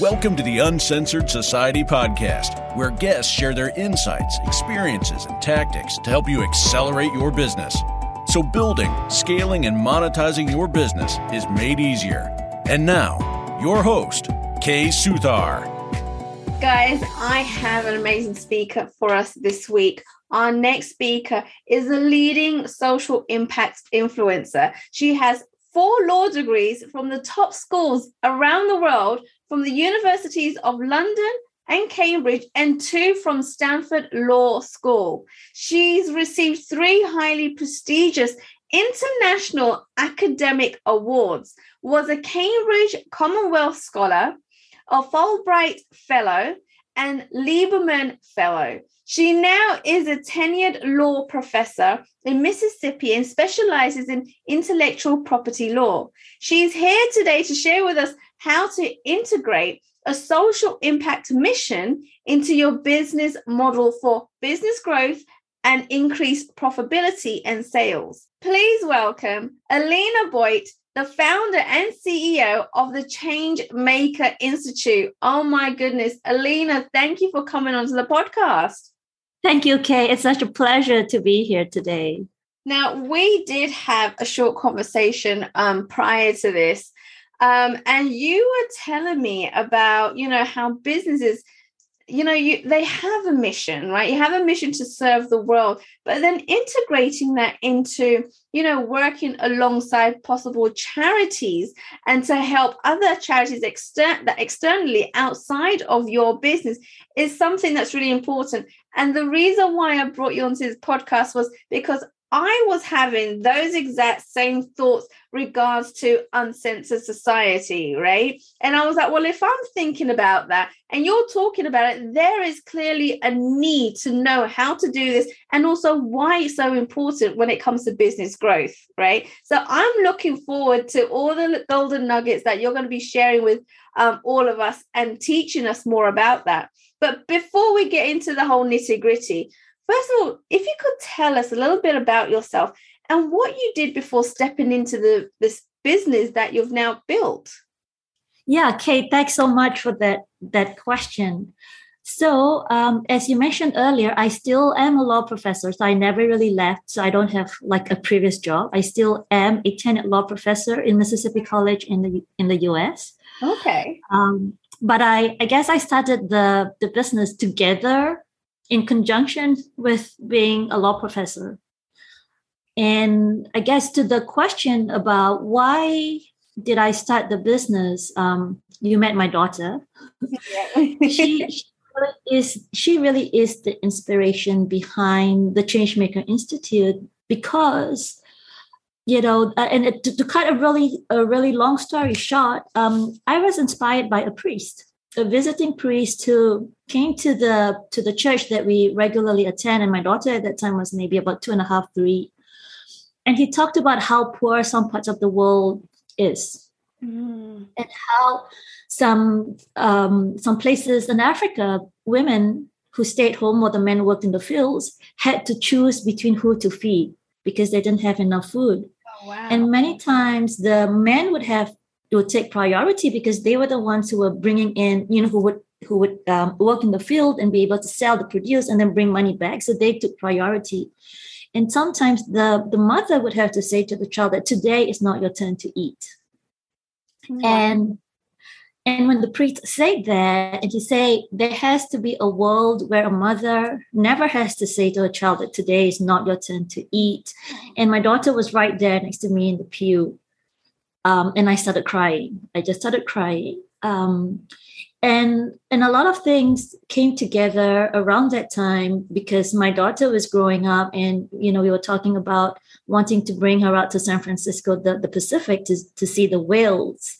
Welcome to the Uncensored Society podcast, where guests share their insights, experiences, and tactics to help you accelerate your business. So, building, scaling, and monetizing your business is made easier. And now, your host, Kay Suthar. Guys, I have an amazing speaker for us this week. Our next speaker is a leading social impact influencer. She has four law degrees from the top schools around the world, from the universities of London and Cambridge, and two from Stanford Law School. She's received three highly prestigious international academic awards, was a Cambridge Commonwealth Scholar, a Fulbright Fellow, and Lieberman Fellow. She now is a tenured law professor in Mississippi and specializes in intellectual property law. She's here today to share with us how to integrate a social impact mission into your business model for business growth and increased profitability and sales. Please welcome Alina Boyd, the founder and CEO of the Change Maker Institute. Oh my goodness, Alina, thank you for coming onto the podcast. Thank you, Kay. It's such a pleasure to be here today. Now, we did have a short conversation um, prior to this, um, and you were telling me about, you know, how businesses you know you they have a mission right? You have a mission to serve the world but then integrating that into you know working alongside possible charities and to help other charities extern that externally outside of your business is something that's really important. And the reason why i brought you onto this podcast was because I was having those exact same thoughts regards to uncensored society, right? And I was like, well, if I'm thinking about that and you're talking about it, there is clearly a need to know how to do this and also why it's so important when it comes to business growth, right? So I'm looking forward to all the golden nuggets that you're going to be sharing with um, all of us and teaching us more about that. But before we get into the whole nitty gritty, First of all, if you could tell us a little bit about yourself and what you did before stepping into the this business that you've now built. Yeah, Kate, thanks so much for that that question. So, um, as you mentioned earlier, I still am a law professor. So I never really left. So I don't have like a previous job. I still am a tenured law professor in Mississippi College in the in the U.S. Okay. Um, but I, I guess I started the the business together in conjunction with being a law professor. And I guess to the question about why did I start the business, um, you met my daughter. she, she is she really is the inspiration behind the Changemaker Institute because you know, uh, and to, to, cut a really a really long story short, um, I was inspired by a priest a visiting priest who came to the to the church that we regularly attend and my daughter at that time was maybe about two and a half three and he talked about how poor some parts of the world is mm. and how some um, some places in africa women who stayed home while the men worked in the fields had to choose between who to feed because they didn't have enough food oh, wow. and many times the men would have would take priority because they were the ones who were bringing in, you know, who would who would um, work in the field and be able to sell the produce and then bring money back. So they took priority. And sometimes the, the mother would have to say to the child that today is not your turn to eat. And and when the priest said that, and he said there has to be a world where a mother never has to say to a child that today is not your turn to eat. And my daughter was right there next to me in the pew. Um, and I started crying. I just started crying. Um, and and a lot of things came together around that time because my daughter was growing up and you know we were talking about wanting to bring her out to san francisco the, the pacific to, to see the whales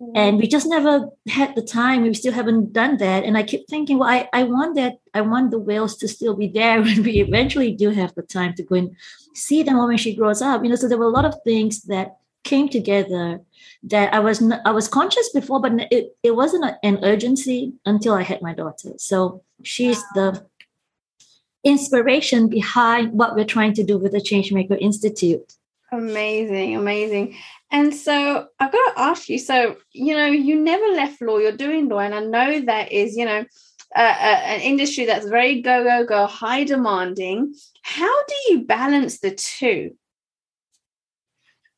mm-hmm. and we just never had the time we still haven't done that and i keep thinking well i, I want that i want the whales to still be there when we eventually do have the time to go and see them when she grows up you know so there were a lot of things that came together that I was I was conscious before, but it, it wasn't an urgency until I had my daughter. So she's the inspiration behind what we're trying to do with the Changemaker Institute. Amazing, amazing. And so I've got to ask you. So you know, you never left law. You're doing law, and I know that is you know uh, uh, an industry that's very go go go, high demanding. How do you balance the two?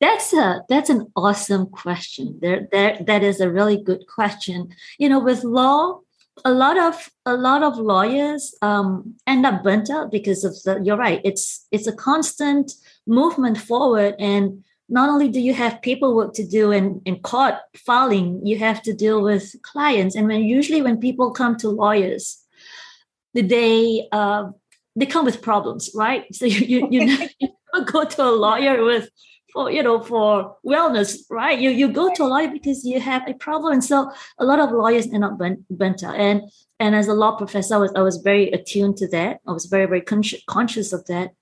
That's a that's an awesome question. There, there that is a really good question. You know, with law, a lot of a lot of lawyers um, end up burnt out because of the. You're right. It's it's a constant movement forward, and not only do you have paperwork to do and in court filing, you have to deal with clients. And when usually when people come to lawyers, they uh, they come with problems, right? So you you, you go to a lawyer with for you know for wellness right? You you go to a lawyer because you have a problem. And so a lot of lawyers end up burnt, burnt out. And and as a law professor I was, I was very attuned to that. I was very very conscious, conscious of that.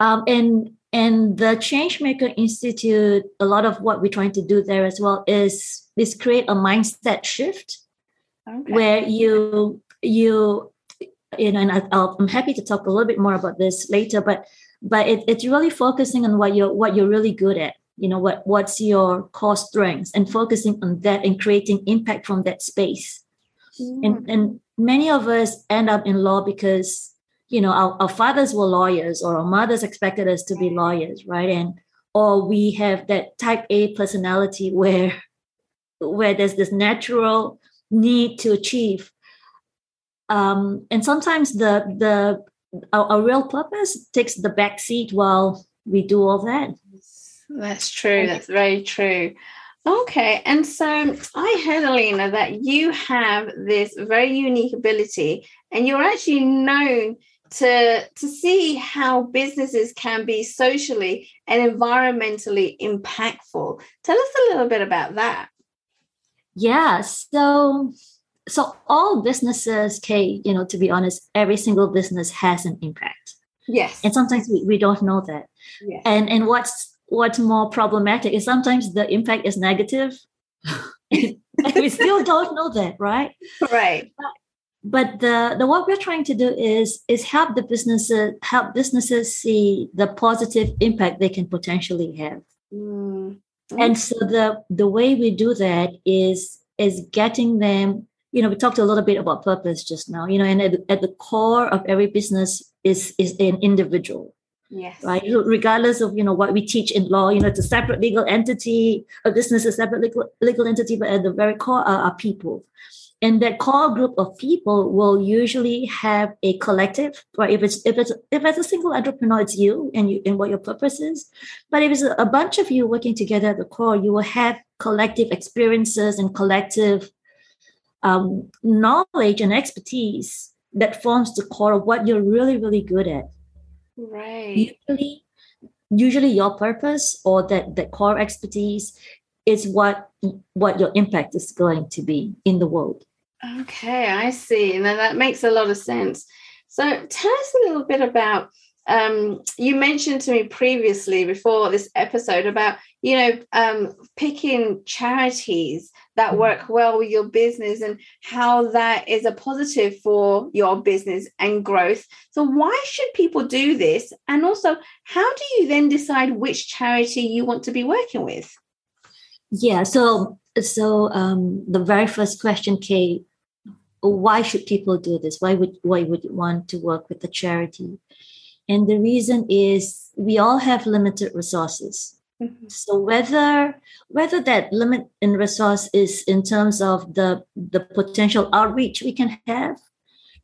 Um, and and the changemaker institute a lot of what we're trying to do there as well is is create a mindset shift okay. where you you you know and I'll i'm happy to talk a little bit more about this later but but it, it's really focusing on what you're what you're really good at you know what what's your core strengths and focusing on that and creating impact from that space. Mm. and and many of us end up in law because you know our, our fathers were lawyers or our mothers expected us to be lawyers right? And or we have that type a personality where where there's this natural need to achieve. Um, and sometimes the the our, our real purpose takes the back seat while we do all that. That's true. That's very true. Okay. And so I heard, Alina, that you have this very unique ability and you're actually known to, to see how businesses can be socially and environmentally impactful. Tell us a little bit about that. Yeah. So so all businesses, Kay, you know, to be honest, every single business has an impact. Yes. And sometimes we, we don't know that. Yes. And and what's what's more problematic is sometimes the impact is negative. we still don't know that, right? Right. But the, the what we're trying to do is is help the businesses help businesses see the positive impact they can potentially have. Mm. And so the the way we do that is is getting them you know, we talked a little bit about purpose just now, you know, and at, at the core of every business is is an individual. Yes. Right. Regardless of, you know, what we teach in law, you know, it's a separate legal entity, a business is a separate legal, legal entity, but at the very core are, are people. And that core group of people will usually have a collective, right? If it's if it's if it's a single entrepreneur, it's you and you and what your purpose is. But if it's a bunch of you working together at the core, you will have collective experiences and collective um, knowledge and expertise that forms the core of what you're really, really good at. Right. Usually, usually your purpose or that, that core expertise is what what your impact is going to be in the world. Okay, I see. Now that makes a lot of sense. So tell us a little bit about um, you mentioned to me previously before this episode about you know um, picking charities that mm-hmm. work well with your business and how that is a positive for your business and growth. So why should people do this? And also how do you then decide which charity you want to be working with? Yeah so so um, the very first question kate why should people do this? Why would why would you want to work with a charity and the reason is we all have limited resources. Mm-hmm. So whether whether that limit in resource is in terms of the the potential outreach we can have,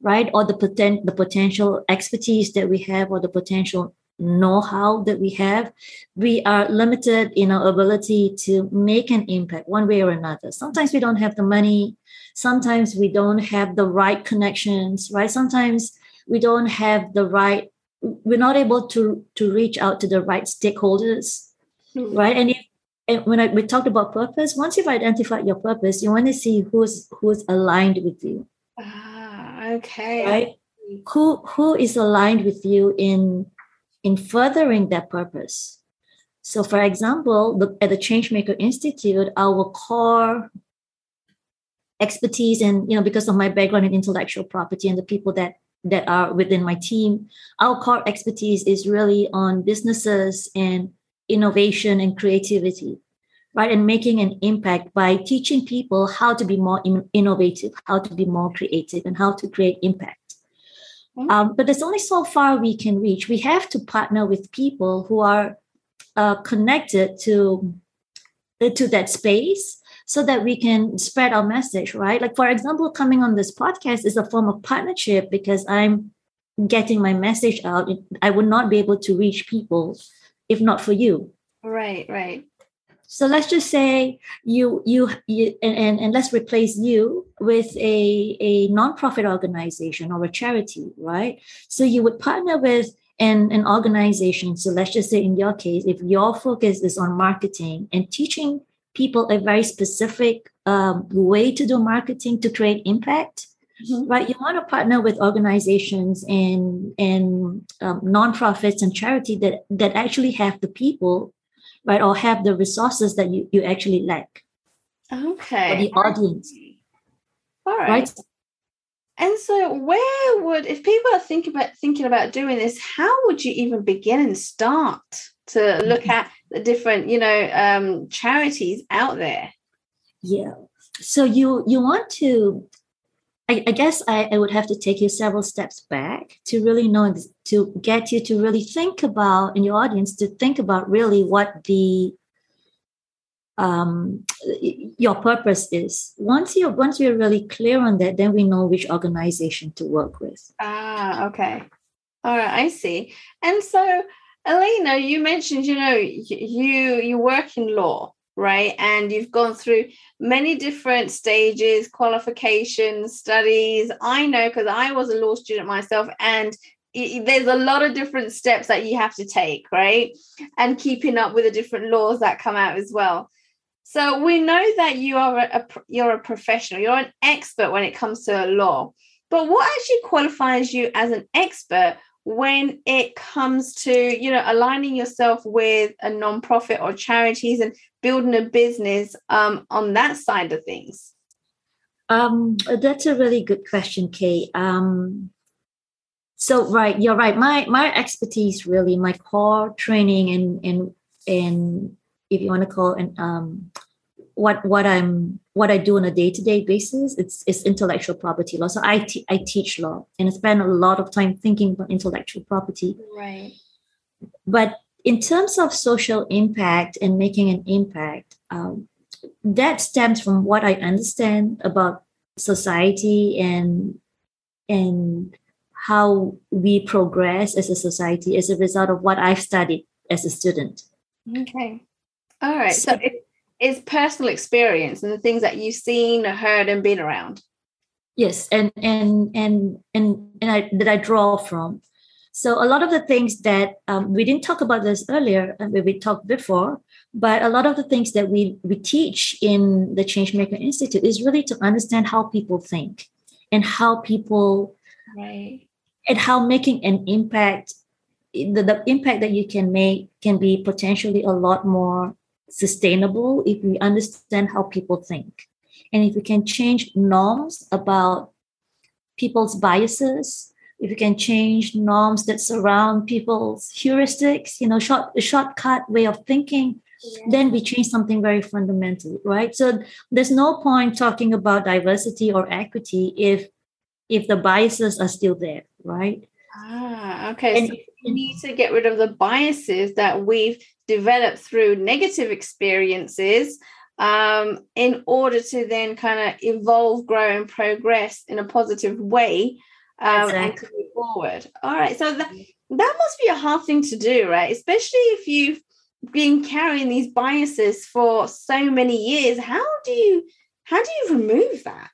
right, or the potent the potential expertise that we have, or the potential know-how that we have, we are limited in our ability to make an impact one way or another. Sometimes we don't have the money. Sometimes we don't have the right connections, right? Sometimes we don't have the right we're not able to to reach out to the right stakeholders mm-hmm. right? And, if, and when I, we talked about purpose once you've identified your purpose you want to see who's who's aligned with you. Ah okay. Right? Who who is aligned with you in in furthering that purpose? So for example the, at the changemaker institute our core expertise and you know because of my background in intellectual property and the people that that are within my team, our core expertise is really on businesses and innovation and creativity right? And making an impact by teaching people how to be more in- innovative how to be more creative and how to create impact. Mm-hmm. um, but there's only so far we can reach. We have to partner with people who are uh, connected to to that space so that we can spread our message right? Like for example coming on this podcast is a form of partnership because i'm getting my message out. I would not be able to reach people if not for you. Right right. So let's just say you you, you and, and, and let's replace you with a a nonprofit organization or a charity right? So you would partner with an, an organization. So let's just say in your case if your focus is on marketing and teaching people a very specific um, way to do marketing to create impact Mm-hmm. right you want to partner with organizations and and um, nonprofits and charity that that actually have the people right or have the resources that you you actually lack okay for the audience all right, right? and so where would if people are thinking about thinking about doing this how would you even begin and start to look mm-hmm. at the different you know um charities out there yeah so you you want to I, I guess I, I would have to take you several steps back to really know to get you to really think about in your audience to think about really what the um, your purpose is. Once you're once you're really clear on that, then we know which organization to work with. Ah, okay. All right, I see. And so, Alina, you mentioned you know you you work in law right? And you've gone through many different stages, qualifications, studies. I know because I was a law student myself, and there's a lot of different steps that you have to take, right? And keeping up with the different laws that come out as well. So we know that you are a, you're a professional, you're an expert when it comes to law. But what actually qualifies you as an expert when it comes to you know aligning yourself with a non-profit or charities and building a business um, on that side of things? Um, that's a really good question kay um, so right you're right. My my expertise really my core training and and and if you want to call it um, what what I'm what I do on a day to day basis. It's it's intellectual property law. So I te- I teach law and I spend a lot of time thinking about intellectual property. Right. But in terms of social impact and making an impact, um, that stems from what I understand about society and and how we progress as a society as a result of what I've studied as a student. Okay. All right. So, so it, is personal experience and the things that you've seen, heard, and been around. Yes, and and and and and I that I draw from. So a lot of the things that um, we didn't talk about this earlier, and uh, we talked before, but a lot of the things that we we teach in the Changemaker Institute is really to understand how people think and how people right and how making an impact the, the impact that you can make can be potentially a lot more sustainable if we understand how people think. And if we can change norms about people's biases, if we can change norms that surround people's heuristics, you know, short a shortcut way of thinking, yeah. then we change something very fundamental, right? So there's no point talking about diversity or equity if if the biases are still there, right? Ah, okay. And, so we need to get rid of the biases that we've developed through negative experiences um, in order to then kind of evolve, grow, and progress in a positive way um, exactly. and to move forward. All right. So that, that must be a hard thing to do, right? Especially if you've been carrying these biases for so many years. How do you how do you remove that?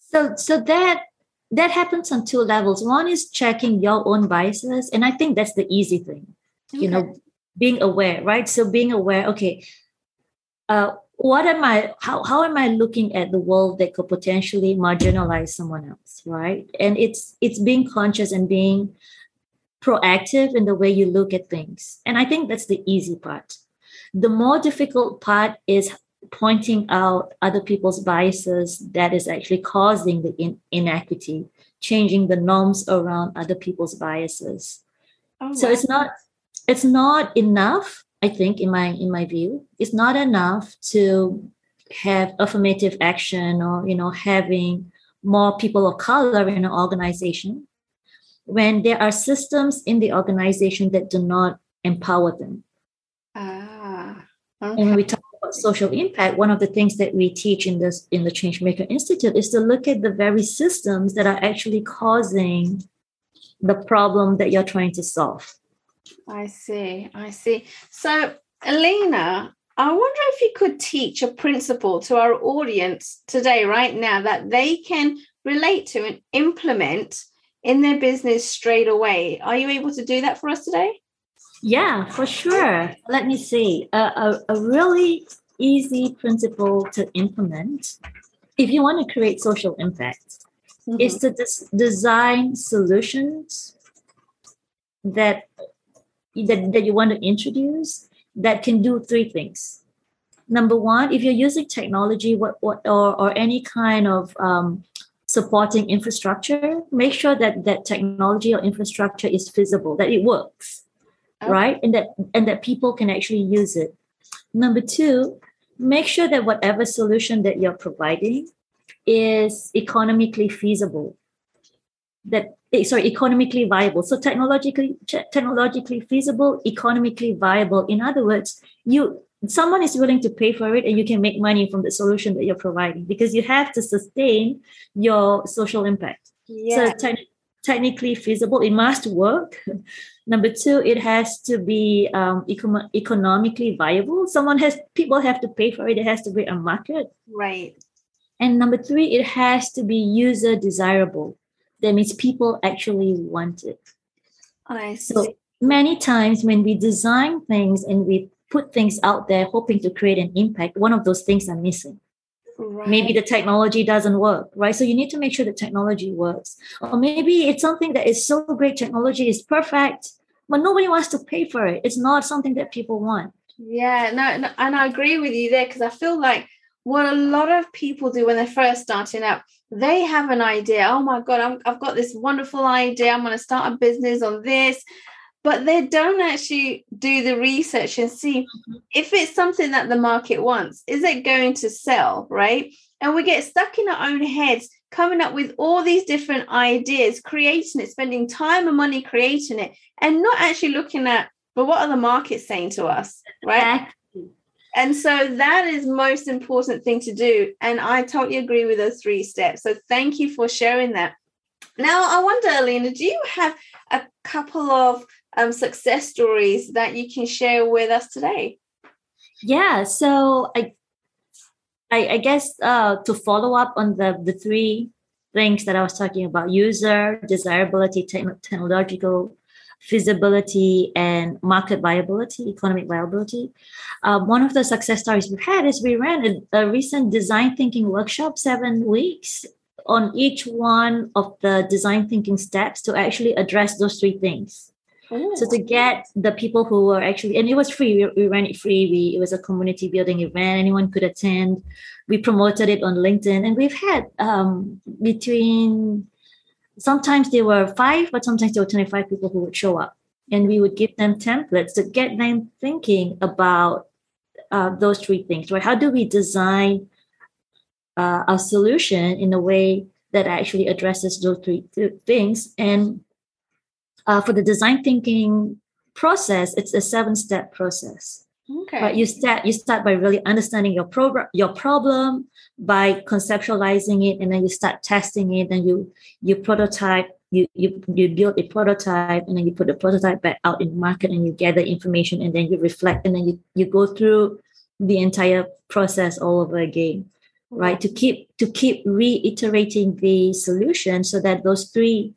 So so that that happens on two levels. One is checking your own biases, and I think that's the easy thing. Okay. You know, being aware, right? So being aware, okay, uh, what am I, how, how am I looking at the world that could potentially marginalize someone else, right? And it's it's being conscious and being proactive in the way you look at things. And I think that's the easy part. The more difficult part is pointing out other people's biases that is actually causing the in- inequity, changing the norms around other people's biases. Oh, so wow. it's not it's not enough i think in my in my view. It's not enough to have affirmative action or you know having more people of color in an organization when there are systems in the organization that do not empower them. Ah okay. and when we talk about social impact one of the things that we teach in this in the changemaker institute is to look at the very systems that are actually causing the problem that you're trying to solve I see. I see. So, Alina, I wonder if you could teach a principle to our audience today, right now, that they can relate to and implement in their business straight away. Are you able to do that for us today? Yeah, for sure. Let me see. a, a, a really easy principle to implement if you want to create social impact mm-hmm. is to des- design solutions that that, that you want to introduce that can do three things. Number one, if you're using technology what, what, or, or any kind of um, supporting infrastructure, make sure that that technology or infrastructure is feasible, that it works, okay. right? And that and that people can actually use it. Number two, make sure that whatever solution that you're providing is economically feasible. That sorry economically viable. So technologically technologically feasible economically viable. In other words you someone is willing to pay for it and you can make money from the solution that you're providing because you have to sustain your social impact. Yeah. so te- technically feasible it must work. Number two it has to be um, econ- economically viable. Someone has people have to pay for it. It has to be a market. Right. And number three it has to be user desirable that means people actually want it. Oh, I see. So many times when we design things and we put things out there hoping to create an impact, one of those things are missing. Right. Maybe the technology doesn't work, right? So you need to make sure the technology works. Or maybe it's something that is so great, technology is perfect, but nobody wants to pay for it. It's not something that people want. Yeah, no, no and I agree with you there because I feel like what a lot of people do when they're first starting out, they have an idea. Oh my God, i have got this wonderful idea. I'm going to start a business on this. But they don't actually do the research and see mm-hmm. if it's something that the market wants. Is it going to sell? Right. And we get stuck in our own heads, coming up with all these different ideas, creating it, spending time and money creating it, and not actually looking at, but what are the markets saying to us? Right. And so that is most important thing to do. And I totally agree with those three steps. So thank you for sharing that. Now, I wonder, Alina, do you have a couple of um, success stories that you can share with us today? Yeah. So I, I, I guess uh, to follow up on the the three things that I was talking about: user desirability, technological feasibility and market viability, economic viability. Uh, one of the success stories we've had is we ran a, a, recent design thinking workshop, seven weeks on each one of the design thinking steps to actually address those three things. Ooh. So to get the people who were actually, and it was free. We, we ran it free. We, it was a community building event. Anyone could attend. We promoted it on LinkedIn, and we've had um, between sometimes there were five, but sometimes there were 25 people who would show up. And we would give them templates to get them thinking about uh, those three things, right? How do we design uh, a solution in a way that actually addresses those three th- things? And uh, for the design thinking process, it's a seven step process. Okay. But you start you start by really understanding your program your problem by conceptualizing it and then you start testing it and you you prototype you you you build a prototype and then you put the prototype back out in the market and you gather information and then you reflect and then you, you go through the entire process all over again right? To keep to keep reiterating the solution so that those three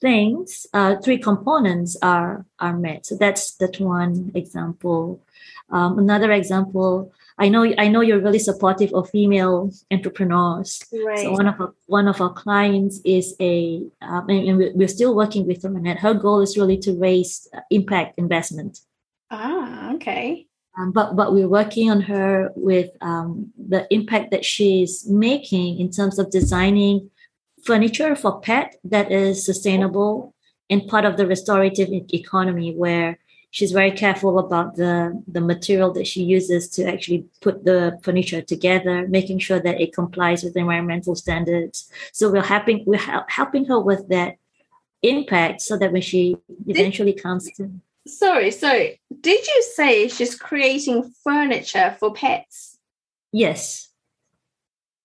things uh, three components are are met. So that's that one example um, another example, I know I know you're really supportive of female entrepreneurs. Right. So one of our, one of our clients is a, um, and, we're still working with her, and her goal is really to raise impact investment. Ah, okay. Um, but but we're working on her with um, the impact that she's making in terms of designing furniture for pet that is sustainable and part of the restorative economy where she's very careful about the the material that she uses to actually put the furniture together making sure that it complies with environmental standards. So we're helping we're helping her with that impact so that when she eventually did, comes to sorry sorry. Did you say she's creating furniture for pets? Yes.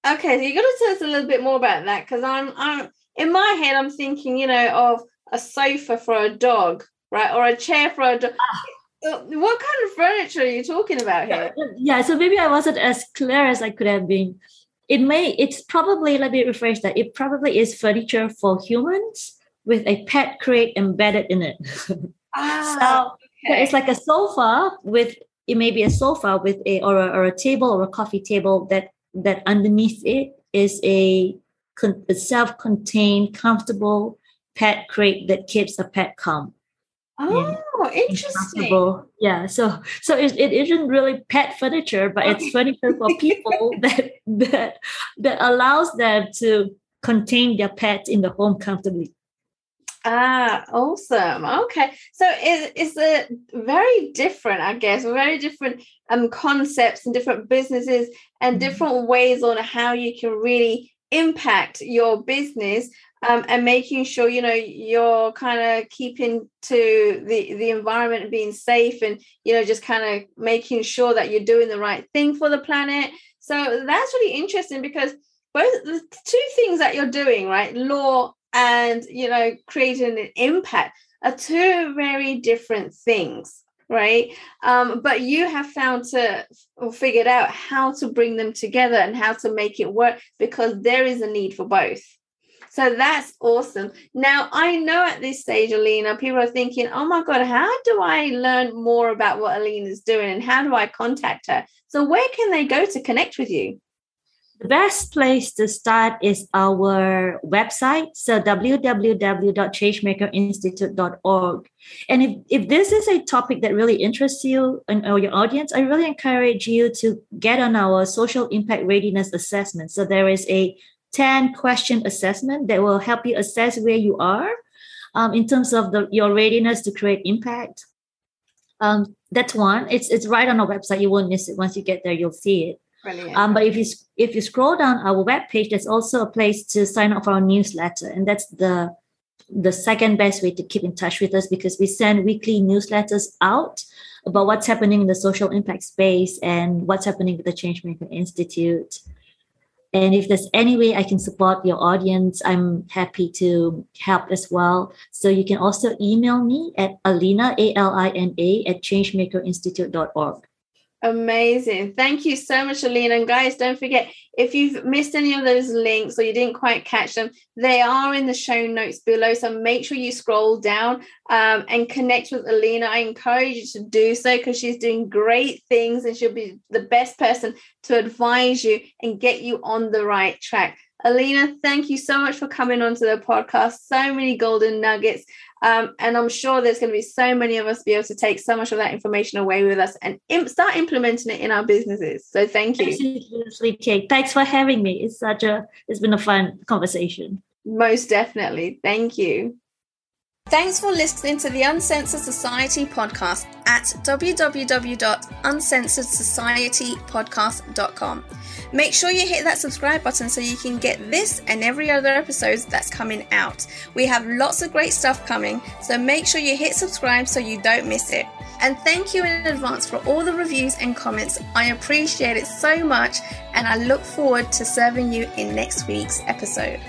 Okay so you got to tell us a little bit more about that because i'm i'm in my head i'm thinking you know of a sofa for a dog right? Or a chair for a dog. Ah. Uh, what kind of furniture are you talking about here? Yeah, so maybe I wasn't as clear as I could have been. It may, it's probably, let me rephrase that, it probably is furniture for humans with a pet crate embedded in it. Ah, so, okay. it's like a sofa with, it may be a sofa with a, or a, or a table or a coffee table that, that underneath it is a, a self-contained, comfortable pet crate that keeps a pet calm. Oh, interesting. Yeah, so so it, it isn't really pet furniture, but it's furniture for people that that that allows them to contain their pet in the home comfortably. Ah, awesome. Okay. So it, it's a very different, I guess, very different um concepts and different businesses and mm-hmm. different ways on how you can really impact your business um, and making sure you know you're kind of keeping to the the environment and being safe and you know just kind of making sure that you're doing the right thing for the planet. So that's really interesting because both the two things that you're doing right law and you know creating an impact are two very different things right um, but you have found to or figured out how to bring them together and how to make it work because there is a need for both so that's awesome. Now, I know at this stage, Alina, people are thinking, oh my God, how do I learn more about what Alina's doing and how do I contact her? So, where can they go to connect with you? The best place to start is our website, so www.changemakerinstitute.org. And if, if this is a topic that really interests you and or your audience, I really encourage you to get on our social impact readiness assessment. So there is a 10 question assessment that will help you assess where you are um, in terms of the, your readiness to create impact. Um, that's one. It's it's right on our website. You won't miss it. Once you get there, you'll see it. Um, but if you if you scroll down our webpage, there's also a place to sign up for our newsletter, and that's the the second best way to keep in touch with us because we send weekly newsletters out about what's happening in the social impact space and what's happening with the Changemaker Institute. And if there's any way I can support your audience, I'm happy to help as well. So you can also email me at alina, A-L-I-N-A, at changemakerinstitute.org. Amazing. Thank you so much, Alina. And guys, don't forget if you've missed any of those links or you didn't quite catch them, they are in the show notes below. So make sure you scroll down um, and connect with Alina. I encourage you to do so because she's doing great things and she'll be the best person to advise you and get you on the right track. Alina, thank you so much for coming onto the podcast. So many golden nuggets. Um, and I'm sure there's going to be so many of us be able to take so much of that information away with us and imp- start implementing it in our businesses. So thank you. Absolutely, Kate. Thanks for having me. It's such a it's been a fun conversation. Most definitely. Thank you. Thanks for listening to the Uncensored Society podcast at www.uncensoredsocietypodcast.com. Make sure you hit that subscribe button so you can get this and every other episodes that's coming out. We have lots of great stuff coming, so make sure you hit subscribe so you don't miss it. And thank you in advance for all the reviews and comments. I appreciate it so much, and I look forward to serving you in next week's episode.